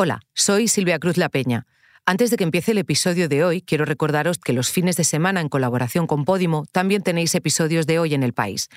Hola, soy Silvia Cruz La Peña. Antes de que empiece el episodio de hoy, quiero recordaros que los fines de semana en colaboración con Podimo también tenéis episodios de hoy en el país.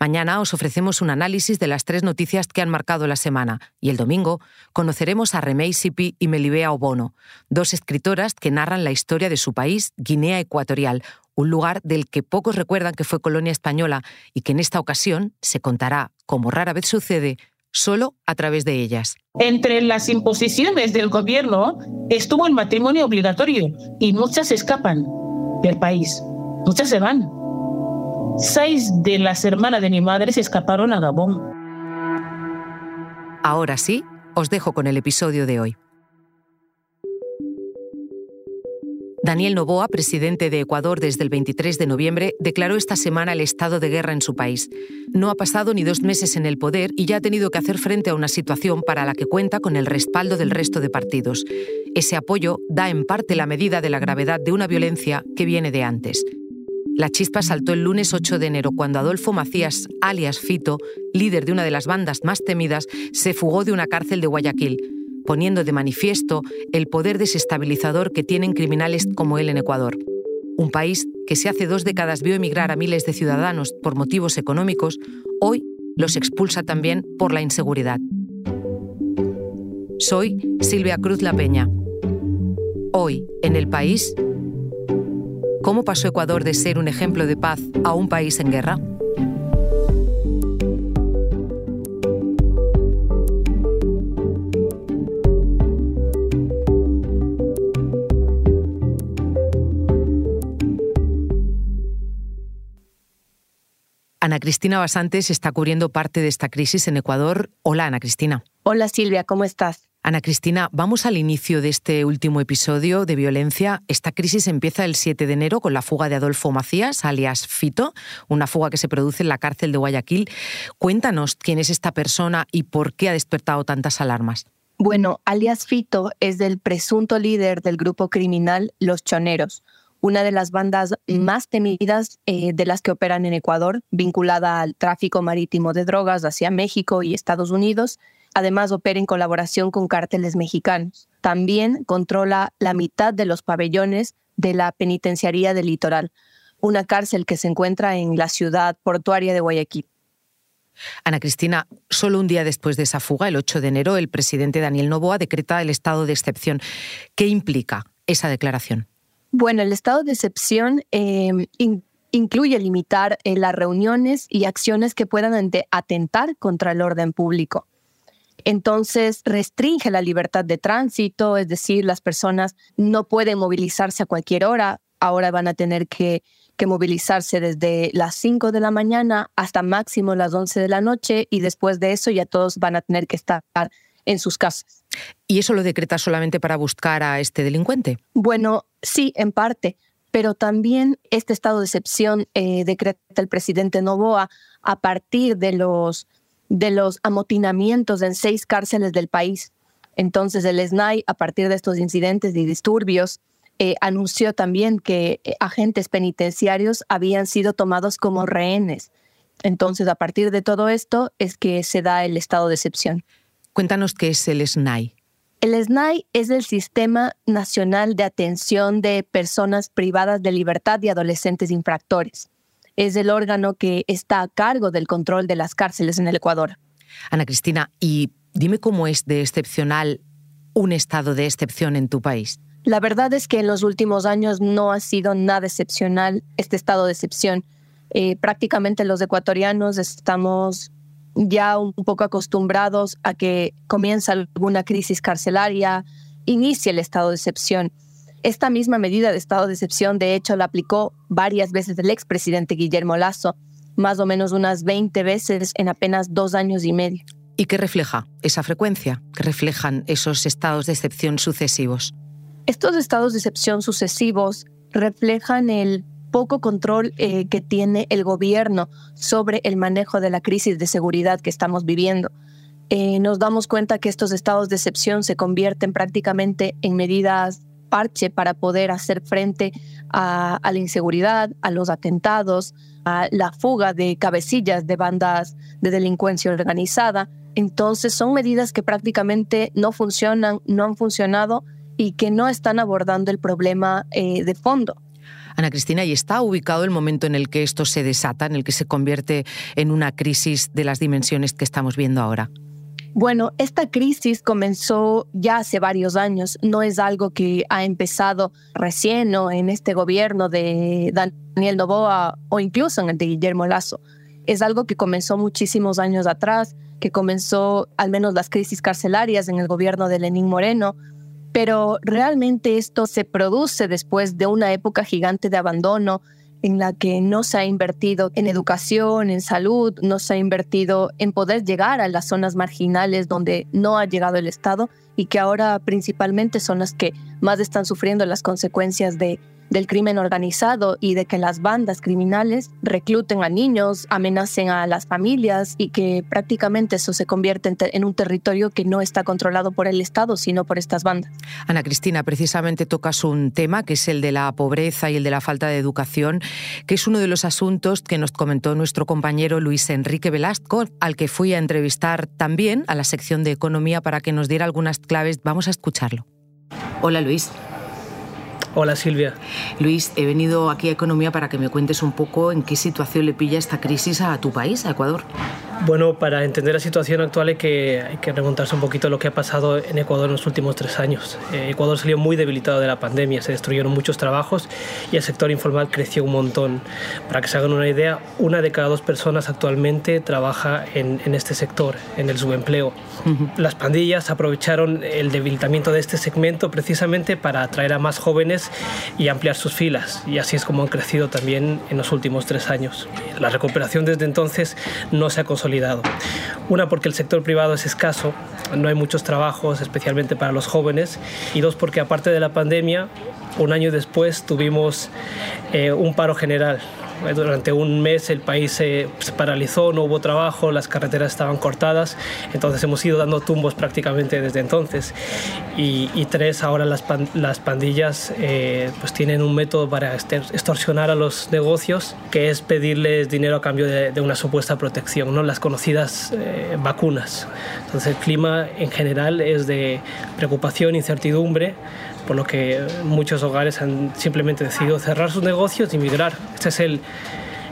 Mañana os ofrecemos un análisis de las tres noticias que han marcado la semana y el domingo conoceremos a Remey Sipi y Melibea Obono, dos escritoras que narran la historia de su país, Guinea Ecuatorial, un lugar del que pocos recuerdan que fue colonia española y que en esta ocasión se contará, como rara vez sucede, solo a través de ellas. Entre las imposiciones del gobierno estuvo el matrimonio obligatorio y muchas escapan del país, muchas se van. Seis de las hermanas de mi madre se escaparon a Gabón. Ahora sí, os dejo con el episodio de hoy. Daniel Noboa, presidente de Ecuador desde el 23 de noviembre, declaró esta semana el estado de guerra en su país. No ha pasado ni dos meses en el poder y ya ha tenido que hacer frente a una situación para la que cuenta con el respaldo del resto de partidos. Ese apoyo da en parte la medida de la gravedad de una violencia que viene de antes. La chispa saltó el lunes 8 de enero cuando Adolfo Macías, alias Fito, líder de una de las bandas más temidas, se fugó de una cárcel de Guayaquil poniendo de manifiesto el poder desestabilizador que tienen criminales como él en Ecuador. Un país que si hace dos décadas vio emigrar a miles de ciudadanos por motivos económicos, hoy los expulsa también por la inseguridad. Soy Silvia Cruz La Peña. Hoy, en el país, ¿cómo pasó Ecuador de ser un ejemplo de paz a un país en guerra? Ana Cristina Basantes está cubriendo parte de esta crisis en Ecuador. Hola, Ana Cristina. Hola, Silvia, ¿cómo estás? Ana Cristina, vamos al inicio de este último episodio de violencia. Esta crisis empieza el 7 de enero con la fuga de Adolfo Macías, alias Fito, una fuga que se produce en la cárcel de Guayaquil. Cuéntanos quién es esta persona y por qué ha despertado tantas alarmas. Bueno, alias Fito es el presunto líder del grupo criminal Los Choneros, una de las bandas más temidas eh, de las que operan en Ecuador, vinculada al tráfico marítimo de drogas hacia México y Estados Unidos. Además, opera en colaboración con cárteles mexicanos. También controla la mitad de los pabellones de la Penitenciaría del Litoral, una cárcel que se encuentra en la ciudad portuaria de Guayaquil. Ana Cristina, solo un día después de esa fuga, el 8 de enero, el presidente Daniel Novoa decreta el estado de excepción. ¿Qué implica esa declaración? Bueno, el estado de excepción em, incluye limitar eh, las reuniones y acciones que puedan atentar contra el orden público. Entonces, restringe la libertad de tránsito, es decir, las personas no pueden movilizarse a cualquier hora, ahora van a tener que, que movilizarse desde las 5 de la mañana hasta máximo las 11 de la noche y después de eso ya todos van a tener que estar en sus casas. ¿Y eso lo decreta solamente para buscar a este delincuente? Bueno, sí, en parte, pero también este estado de excepción eh, decreta el presidente Novoa a partir de los, de los amotinamientos en seis cárceles del país. Entonces el SNAI, a partir de estos incidentes y disturbios, eh, anunció también que eh, agentes penitenciarios habían sido tomados como rehenes. Entonces, a partir de todo esto es que se da el estado de excepción. Cuéntanos qué es el SNAI. El SNAI es el Sistema Nacional de Atención de Personas Privadas de Libertad y Adolescentes Infractores. Es el órgano que está a cargo del control de las cárceles en el Ecuador. Ana Cristina, y dime cómo es de excepcional un estado de excepción en tu país. La verdad es que en los últimos años no ha sido nada excepcional este estado de excepción. Eh, prácticamente los ecuatorianos estamos ya un poco acostumbrados a que comienza alguna crisis carcelaria, inicia el estado de excepción. Esta misma medida de estado de excepción, de hecho, la aplicó varias veces el expresidente Guillermo Lazo, más o menos unas 20 veces en apenas dos años y medio. ¿Y qué refleja esa frecuencia? ¿Qué reflejan esos estados de excepción sucesivos? Estos estados de excepción sucesivos reflejan el poco control eh, que tiene el gobierno sobre el manejo de la crisis de seguridad que estamos viviendo. Eh, nos damos cuenta que estos estados de excepción se convierten prácticamente en medidas parche para poder hacer frente a, la inseguridad, a los atentados, a la fuga de cabecillas de bandas de delincuencia organizada. Entonces son medidas que prácticamente no funcionan, no han funcionado y que no están abordando el problema eh, de fondo. Ana Cristina, ¿y está ubicado el momento en el que esto se desata, en el que se convierte en una crisis de las dimensiones que estamos viendo ahora? Bueno, esta crisis comenzó ya hace varios años, no es algo que ha empezado recién o en este gobierno de Daniel Novoa o incluso en el de Guillermo Lazo. Es algo que comenzó muchísimos años atrás, que comenzó al menos las crisis carcelarias en el gobierno de Lenín Moreno, pero realmente esto se produce después de una época gigante de abandono en la que no se ha invertido en educación, en salud, no se ha invertido en poder llegar a las zonas marginales donde no ha llegado el Estado y que ahora principalmente son las que más están sufriendo las consecuencias de del crimen organizado y de que las bandas criminales recluten a niños, amenacen a las familias y que prácticamente eso se convierte en, un territorio que no está controlado por el Estado, sino por estas bandas. Ana Cristina, precisamente tocas un tema que es el de la pobreza y el de la falta de educación, que es uno de los asuntos que nos comentó nuestro compañero Luis Enrique Velasco, al que fui a entrevistar también a la sección de Economía para que nos diera algunas claves. Vamos a escucharlo. Hola Luis. Hola Silvia. Luis, he venido aquí a Economía para que me cuentes un poco en qué situación le pilla esta crisis a tu país, a Ecuador. Bueno, para entender la situación actual hay que, hay que remontarse un poquito a lo que ha pasado en Ecuador en los últimos tres años. Eh, Ecuador salió muy debilitado de la pandemia, se destruyeron muchos trabajos y el sector informal creció un montón. Para que se hagan una idea, una de cada dos personas actualmente trabaja en, en este sector, en el subempleo. Las pandillas aprovecharon el debilitamiento de este segmento precisamente para atraer a más jóvenes y ampliar sus filas. Y así es como han crecido también en los últimos tres años. La recuperación desde entonces no se ha consolidado una, porque el sector privado es escaso, no hay muchos trabajos, especialmente para los jóvenes. Y dos, porque aparte de la pandemia, un año después tuvimos eh, un paro general. Durante un mes el país se, paralizó, no hubo trabajo, las carreteras estaban cortadas, entonces hemos ido dando tumbos prácticamente desde entonces. Y, tres, ahora las, las pandillas eh, pues tienen un método para extorsionar a los negocios, que es pedirles dinero a cambio de, una supuesta protección, ¿no? las conocidas eh, vacunas. Entonces el clima en general es de preocupación, incertidumbre, por lo que muchos hogares han simplemente decidido cerrar sus negocios y migrar. Este es el,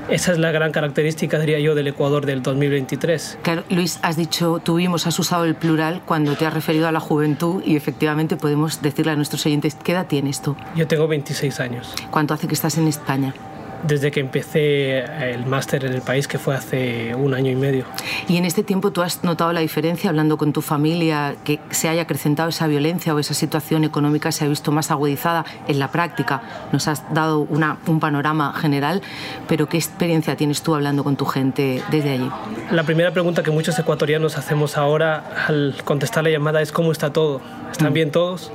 esa es la gran característica, diría yo, del Ecuador del 2023. Claro, Luis, has dicho, tuvimos, has usado el plural cuando te has referido a la juventud y efectivamente podemos decirle a nuestros oyentes, ¿qué edad tienes tú? Yo tengo 26 años. ¿Cuánto hace que estás en España? Desde que empecé el máster en el país, que fue hace un año y medio. ¿Y en este tiempo tú has notado la diferencia, hablando con tu familia, que se haya acrecentado esa violencia o esa situación económica se ha visto más agudizada en la práctica? Nos has dado una, un panorama general, pero ¿qué experiencia tienes tú hablando con tu gente desde allí? La primera pregunta que muchos ecuatorianos hacemos ahora al contestar la llamada es ¿cómo está todo? ¿Están mm. bien todos?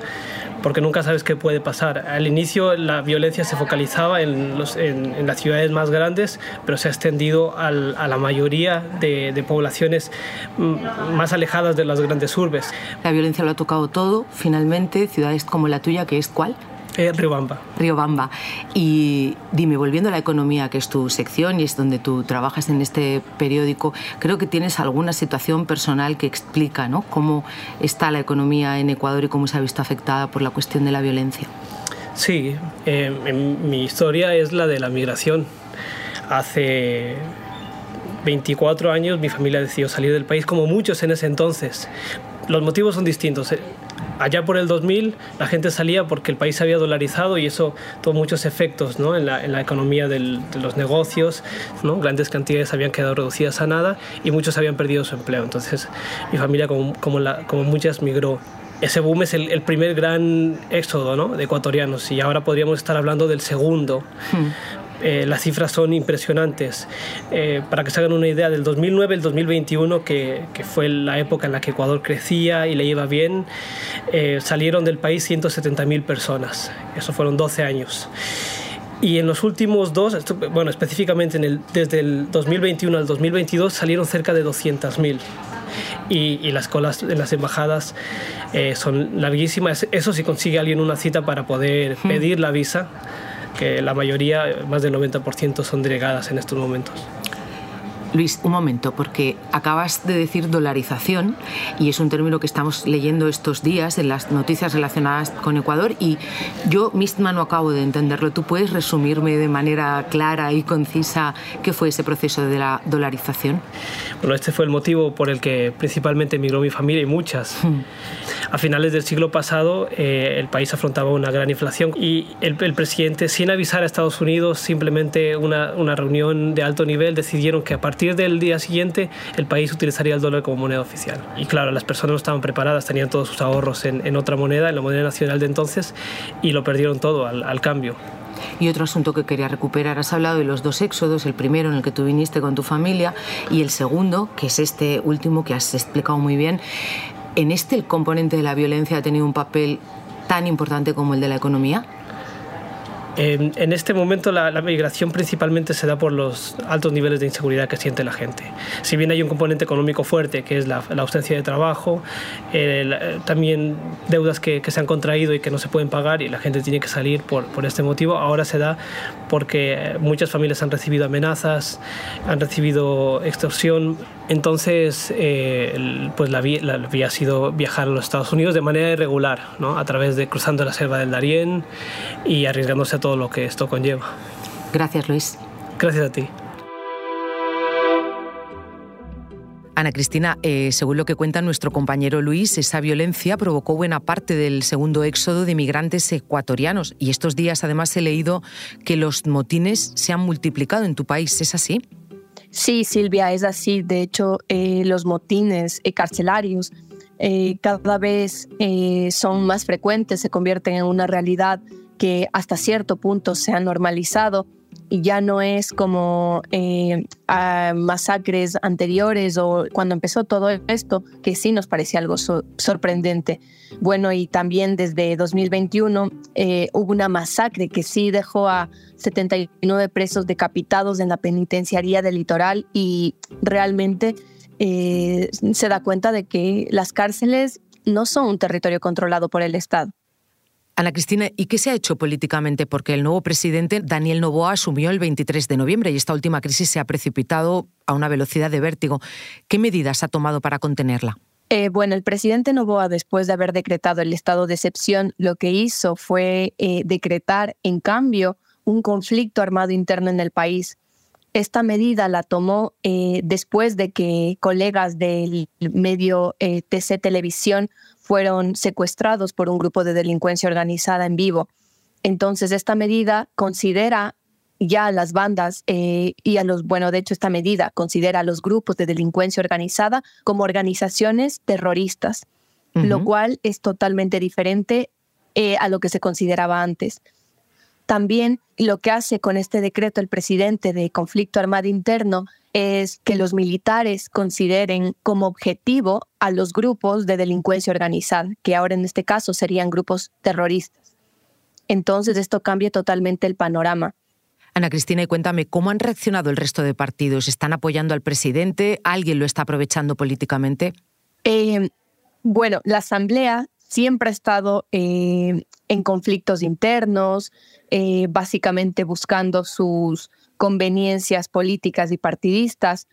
Porque nunca sabes qué puede pasar. Al inicio la violencia se focalizaba en, los, las ciudades más grandes, pero se ha extendido a la mayoría de, de, poblaciones mm, más alejadas de las grandes urbes. La violencia lo ha tocado todo, finalmente, ciudades como la tuya, que es cuál? Eh, Riobamba. Riobamba. Y dime, volviendo a la economía, que es tu sección y es donde tú trabajas en este periódico, creo que tienes alguna situación personal que explica ¿no? cómo está la economía en Ecuador y cómo se ha visto afectada por la cuestión de la violencia. Sí, eh, mi historia es la de la migración. Hace 24 años mi familia decidió salir del país, como muchos en ese entonces. Los motivos son distintos allá por el 2000 la gente salía porque el país se había dolarizado y eso tuvo muchos efectos ¿no? en, la, en, la, economía de los negocios. ¿no? Grandes cantidades habían quedado reducidas a nada y muchos habían perdido su empleo. Entonces mi familia, como, como, la, como muchas, migró. Ese boom es el, el primer gran éxodo ¿no? de ecuatorianos y ahora podríamos estar hablando del segundo. Hmm. Eh, las cifras son impresionantes. Eh, para que se hagan una idea, del 2009 al 2021, que, que, fue la época en la que Ecuador crecía y le iba bien, eh, salieron del país 170.000 personas. Eso fueron 12 años. Y en los últimos dos, bueno, específicamente en el, desde el 2021 al 2022 salieron cerca de 200.000. Y, y, las colas en las embajadas son larguísimas. Eso si consigue alguien una cita para poder hmm. pedir la visa que la mayoría, más del 90%, son delegadas en estos momentos. Luis, un momento, porque acabas de decir dolarización y es un término que estamos leyendo estos días en las noticias relacionadas con Ecuador y yo misma no acabo de entenderlo. ¿Tú puedes resumirme de manera clara y concisa qué fue ese proceso de la dolarización? Bueno, este fue el motivo por el que principalmente emigró mi familia y muchas. Hmm. A finales del siglo pasado eh, el país afrontaba una gran inflación y el, presidente, sin avisar a Estados Unidos, simplemente una, una reunión de alto nivel, decidieron que a partir del día siguiente el país utilizaría el dólar como moneda oficial. Y claro, las personas no estaban preparadas, tenían todos sus ahorros en, otra moneda, en la moneda nacional de entonces, y lo perdieron todo al, al cambio. Y otro asunto que quería recuperar, has hablado de los dos éxodos, el primero en el que tú viniste con tu familia y el segundo, que es este último que has explicado muy bien. ¿En este el componente de la violencia ha tenido un papel tan importante como el de la economía? En, este momento la, migración principalmente se da por los altos niveles de inseguridad que siente la gente. Si bien hay un componente económico fuerte, que es la, ausencia de trabajo, también deudas que, se han contraído y que no se pueden pagar y la gente tiene que salir por este motivo, ahora se da porque muchas familias han recibido amenazas, han recibido extorsión. Entonces, eh, pues la vía, la vía, ha sido viajar a los Estados Unidos de manera irregular, ¿no? a través de cruzando la selva del Darién y arriesgándose a todo lo que esto conlleva. Gracias, Luis. Gracias a ti. Ana Cristina, eh, según lo que cuenta nuestro compañero Luis, esa violencia provocó buena parte del segundo éxodo de migrantes ecuatorianos y estos días además he leído que los motines se han multiplicado en tu país. ¿Es así? Sí, Silvia, es así. De hecho, eh, los motines eh, carcelarios cada vez son más frecuentes, se convierten en una realidad que hasta cierto punto se ha normalizado y ya no es como eh, masacres anteriores o cuando empezó todo esto, que sí nos parecía algo sorprendente. Bueno, y también desde 2021 eh, hubo una masacre que sí dejó a 79 presos decapitados en la penitenciaría del litoral y realmente eh, se da cuenta de que las cárceles no son un territorio controlado por el Estado. Ana Cristina, ¿y qué se ha hecho políticamente? Porque el nuevo presidente, Daniel Novoa, asumió el 23 de noviembre y esta última crisis se ha precipitado a una velocidad de vértigo. ¿Qué medidas ha tomado para contenerla? Eh, bueno, el presidente Novoa, después de haber decretado el estado de excepción, lo que hizo fue eh, decretar, en cambio, un conflicto armado interno en el país. Esta medida la tomó eh, después de que colegas del medio TC Televisión fueron secuestrados por un grupo de delincuencia organizada en vivo. Entonces, esta medida considera ya a las bandas eh, y a los, bueno, de hecho, esta medida considera a los grupos de delincuencia organizada como organizaciones terroristas, lo cual es totalmente diferente eh, a lo que se consideraba antes. También lo que hace con este decreto el presidente de conflicto armado interno es que los militares consideren como objetivo a los grupos de delincuencia organizada, que ahora en este caso serían grupos terroristas. Entonces esto cambia totalmente el panorama. Ana Cristina, y cuéntame, ¿cómo han reaccionado el resto de partidos? ¿Están apoyando al presidente? ¿Alguien lo está aprovechando políticamente? Eh, bueno, la Asamblea siempre ha estado eh, en conflictos internos, eh, básicamente buscando sus conveniencias políticas y partidistas,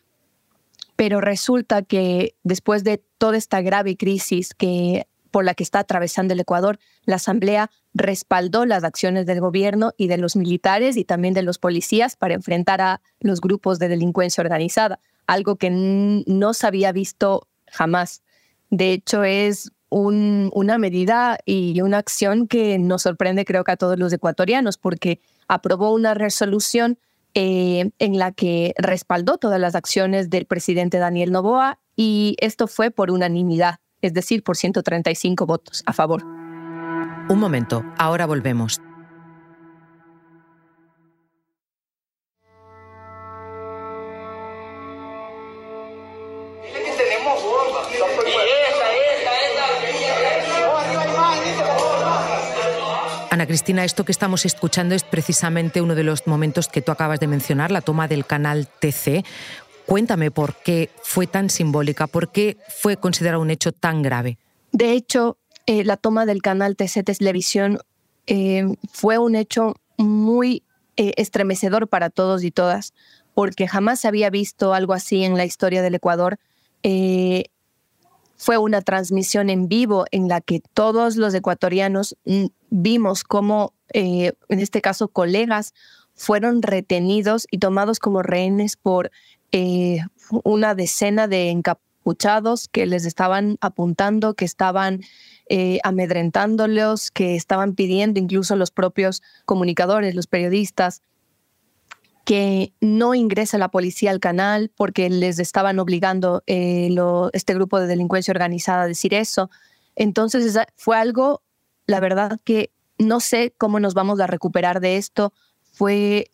pero resulta que después de toda esta grave crisis que por la que está atravesando el Ecuador, la Asamblea respaldó las acciones del gobierno y de los militares y también de los policías para enfrentar a los grupos de delincuencia organizada, algo que no se había visto jamás. De hecho, es una medida y una acción que nos sorprende creo que a todos los ecuatorianos, porque aprobó una resolución eh, en la que respaldó todas las acciones del presidente Daniel Novoa y esto fue por unanimidad, es decir, por 135 votos a favor. Un momento, ahora volvemos. Ana Cristina, esto que estamos escuchando es precisamente uno de los momentos que tú acabas de mencionar, la toma del canal TC. Cuéntame por qué fue tan simbólica, por qué fue considerado un hecho tan grave. De hecho, eh, la toma del canal TC Televisión eh, fue un hecho muy eh, estremecedor para todos y todas, porque jamás había visto algo así en la historia del Ecuador. Fue una transmisión en vivo en la que todos los ecuatorianos vimos cómo, eh, en este caso, colegas fueron retenidos y tomados como rehenes por eh, una decena de encapuchados que les estaban apuntando, que estaban eh, amedrentándolos, que estaban pidiendo incluso los propios comunicadores, los periodistas, que no ingrese la policía al canal porque les estaban obligando eh, este grupo de delincuencia organizada a decir eso. Entonces fue algo, la verdad que no sé cómo nos vamos a recuperar de esto. Fue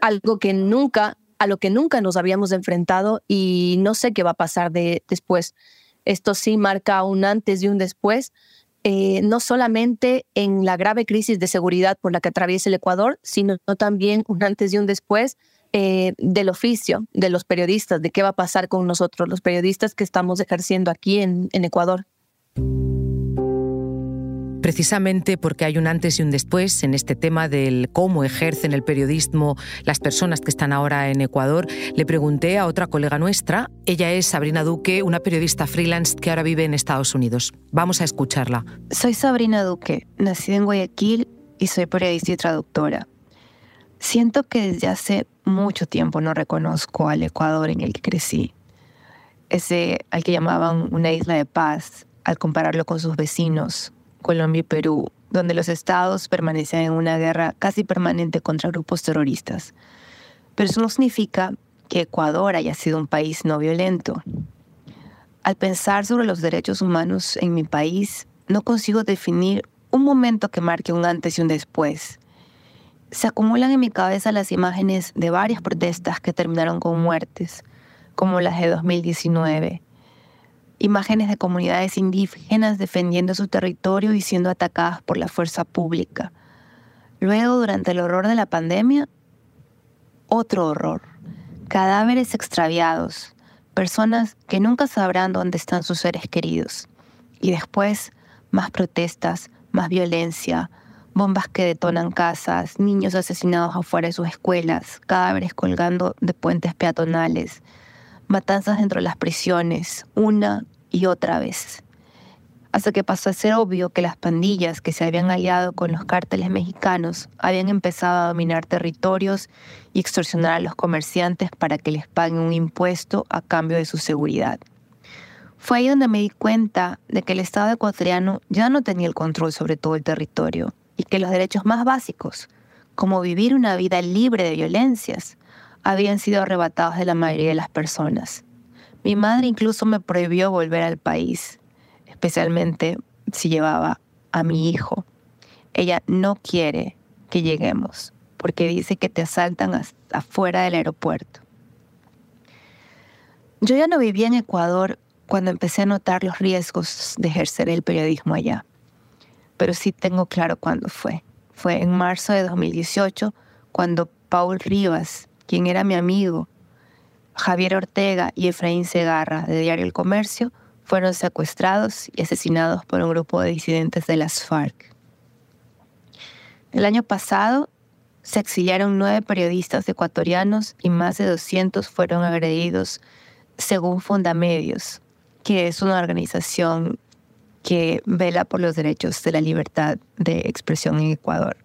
algo que nunca, a lo que nunca nos habíamos enfrentado y no sé qué va a pasar de, después. Esto sí marca un antes y un después, eh, no solamente en la grave crisis de seguridad por la que atraviesa el Ecuador, sino también un antes y un después eh, del oficio de los periodistas, de qué va a pasar con nosotros, los periodistas que estamos ejerciendo aquí en Ecuador precisamente porque hay un antes y un después en este tema del cómo ejercen el periodismo las personas que están ahora en Ecuador, le pregunté a otra colega nuestra, ella es Sabrina Duque, una periodista freelance que ahora vive en Estados Unidos. Vamos a escucharla. Soy Sabrina Duque, nacida en Guayaquil y soy periodista y traductora. Siento que desde hace mucho tiempo no reconozco al Ecuador en el que crecí. Ese al que llamaban una isla de paz, al compararlo con sus vecinos, Colombia y Perú, donde los estados permanecían en una guerra casi permanente contra grupos terroristas. Pero eso no significa que Ecuador haya sido un país no violento. Al pensar sobre los derechos humanos en mi país, no consigo definir un momento que marque un antes y un después. Se acumulan en mi cabeza las imágenes de varias protestas que terminaron con muertes, como las de 2019, imágenes de comunidades indígenas defendiendo su territorio y siendo atacadas por la fuerza pública. Luego, durante el horror de la pandemia, otro horror. Cadáveres extraviados, personas que nunca sabrán dónde están sus seres queridos. Y después, más protestas, más violencia, bombas que detonan casas, niños asesinados afuera de sus escuelas, cadáveres colgando de puentes peatonales, matanzas dentro de las prisiones, una y otra vez. Hasta que pasó a ser obvio que las pandillas que se habían aliado con los cárteles mexicanos habían empezado a dominar territorios y extorsionar a los comerciantes para que les paguen un impuesto a cambio de su seguridad. Fue ahí donde me di cuenta de que el Estado ecuatoriano ya no tenía el control sobre todo el territorio y que los derechos más básicos, como vivir una vida libre de violencias, habían sido arrebatados de la mayoría de las personas. Mi madre incluso me prohibió volver al país, especialmente si llevaba a mi hijo. Ella no quiere que lleguemos porque dice que te asaltan afuera del aeropuerto. Yo ya no vivía en Ecuador cuando empecé a notar los riesgos de ejercer el periodismo allá, pero sí tengo claro cuándo fue. Fue en marzo de 2018 cuando Paul Rivas, quien era mi amigo Javier Ortega y Efraín Segarra, de Diario El Comercio, fueron secuestrados y asesinados por un grupo de disidentes de las FARC. El año pasado se exiliaron nueve periodistas ecuatorianos y más de 200 fueron agredidos, según Fundamedios, que es una organización que vela por los derechos de la libertad de expresión en Ecuador.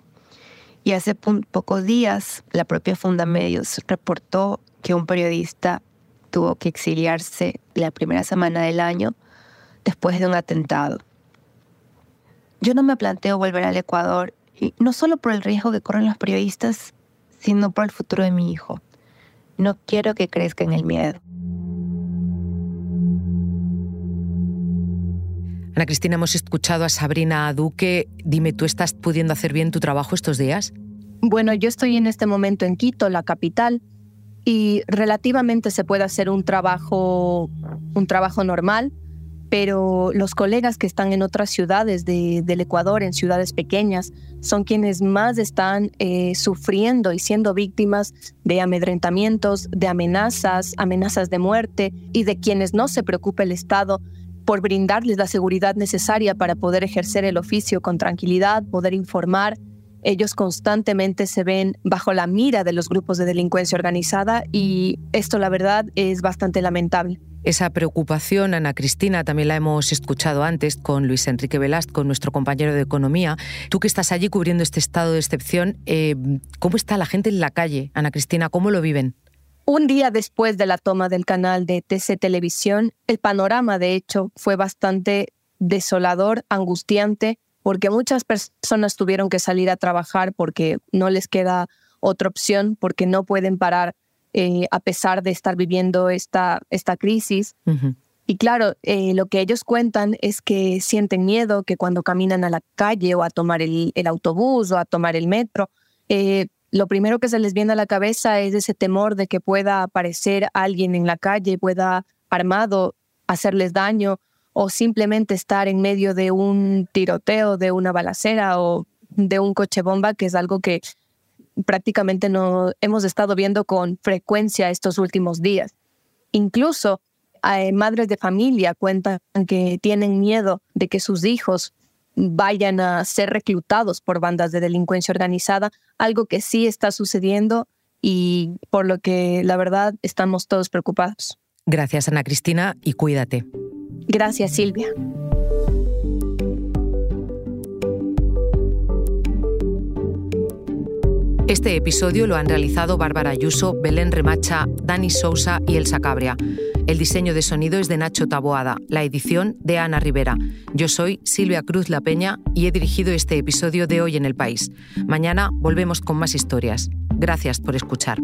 Y hace pocos días, la propia Fundamedios reportó que un periodista tuvo que exiliarse la primera semana del año después de un atentado. Yo no me planteo volver al Ecuador, y no solo por el riesgo que corren los periodistas, sino por el futuro de mi hijo. No quiero que crezca en el miedo. Ana Cristina, hemos escuchado a Sabrina Duque. Dime, ¿tú estás pudiendo hacer bien tu trabajo estos días? Bueno, yo estoy en este momento en Quito, la capital, y relativamente se puede hacer un trabajo, un trabajo normal, pero los colegas que están en otras ciudades del Ecuador, en ciudades pequeñas, son quienes más están eh, sufriendo y siendo víctimas de amedrentamientos, de amenazas, amenazas de muerte y de quienes no se preocupa el Estado por brindarles la seguridad necesaria para poder ejercer el oficio con tranquilidad, poder informar ellos constantemente se ven bajo la mira de los grupos de delincuencia organizada y esto la verdad es bastante lamentable. Esa preocupación, Ana Cristina, también la hemos escuchado antes con Luis Enrique Velasco, nuestro compañero de Economía. Tú que estás allí cubriendo este estado de excepción, eh, ¿cómo está la gente en la calle, Ana Cristina? ¿Cómo lo viven? Un día después de la toma del canal de TC Televisión, el panorama, de hecho, fue bastante desolador, angustiante, porque muchas personas tuvieron que salir a trabajar porque no les queda otra opción, porque no pueden parar eh, a pesar de estar viviendo esta, esta crisis. Y claro, eh, lo que ellos cuentan es que sienten miedo, que cuando caminan a la calle o a tomar el, autobús o a tomar el metro, eh, lo primero que se les viene a la cabeza es ese temor de que pueda aparecer alguien en la calle, pueda armado hacerles daño o simplemente estar en medio de un tiroteo, de una balacera o de un coche bomba, que es algo que prácticamente no hemos estado viendo con frecuencia estos últimos días. Incluso eh, madres de familia cuentan que tienen miedo de que sus hijos vayan a ser reclutados por bandas de delincuencia organizada, algo que sí está sucediendo y por lo que la verdad estamos todos preocupados. Gracias Ana Cristina y cuídate. Gracias Silvia. Este episodio lo han realizado Bárbara Ayuso, Belén Remacha, Dani Sousa y Elsa Cabria. El diseño de sonido es de Nacho Taboada, la edición de Ana Rivera. Yo soy Silvia Cruz La Peña y he dirigido este episodio de Hoy en el País. Mañana volvemos con más historias. Gracias por escuchar.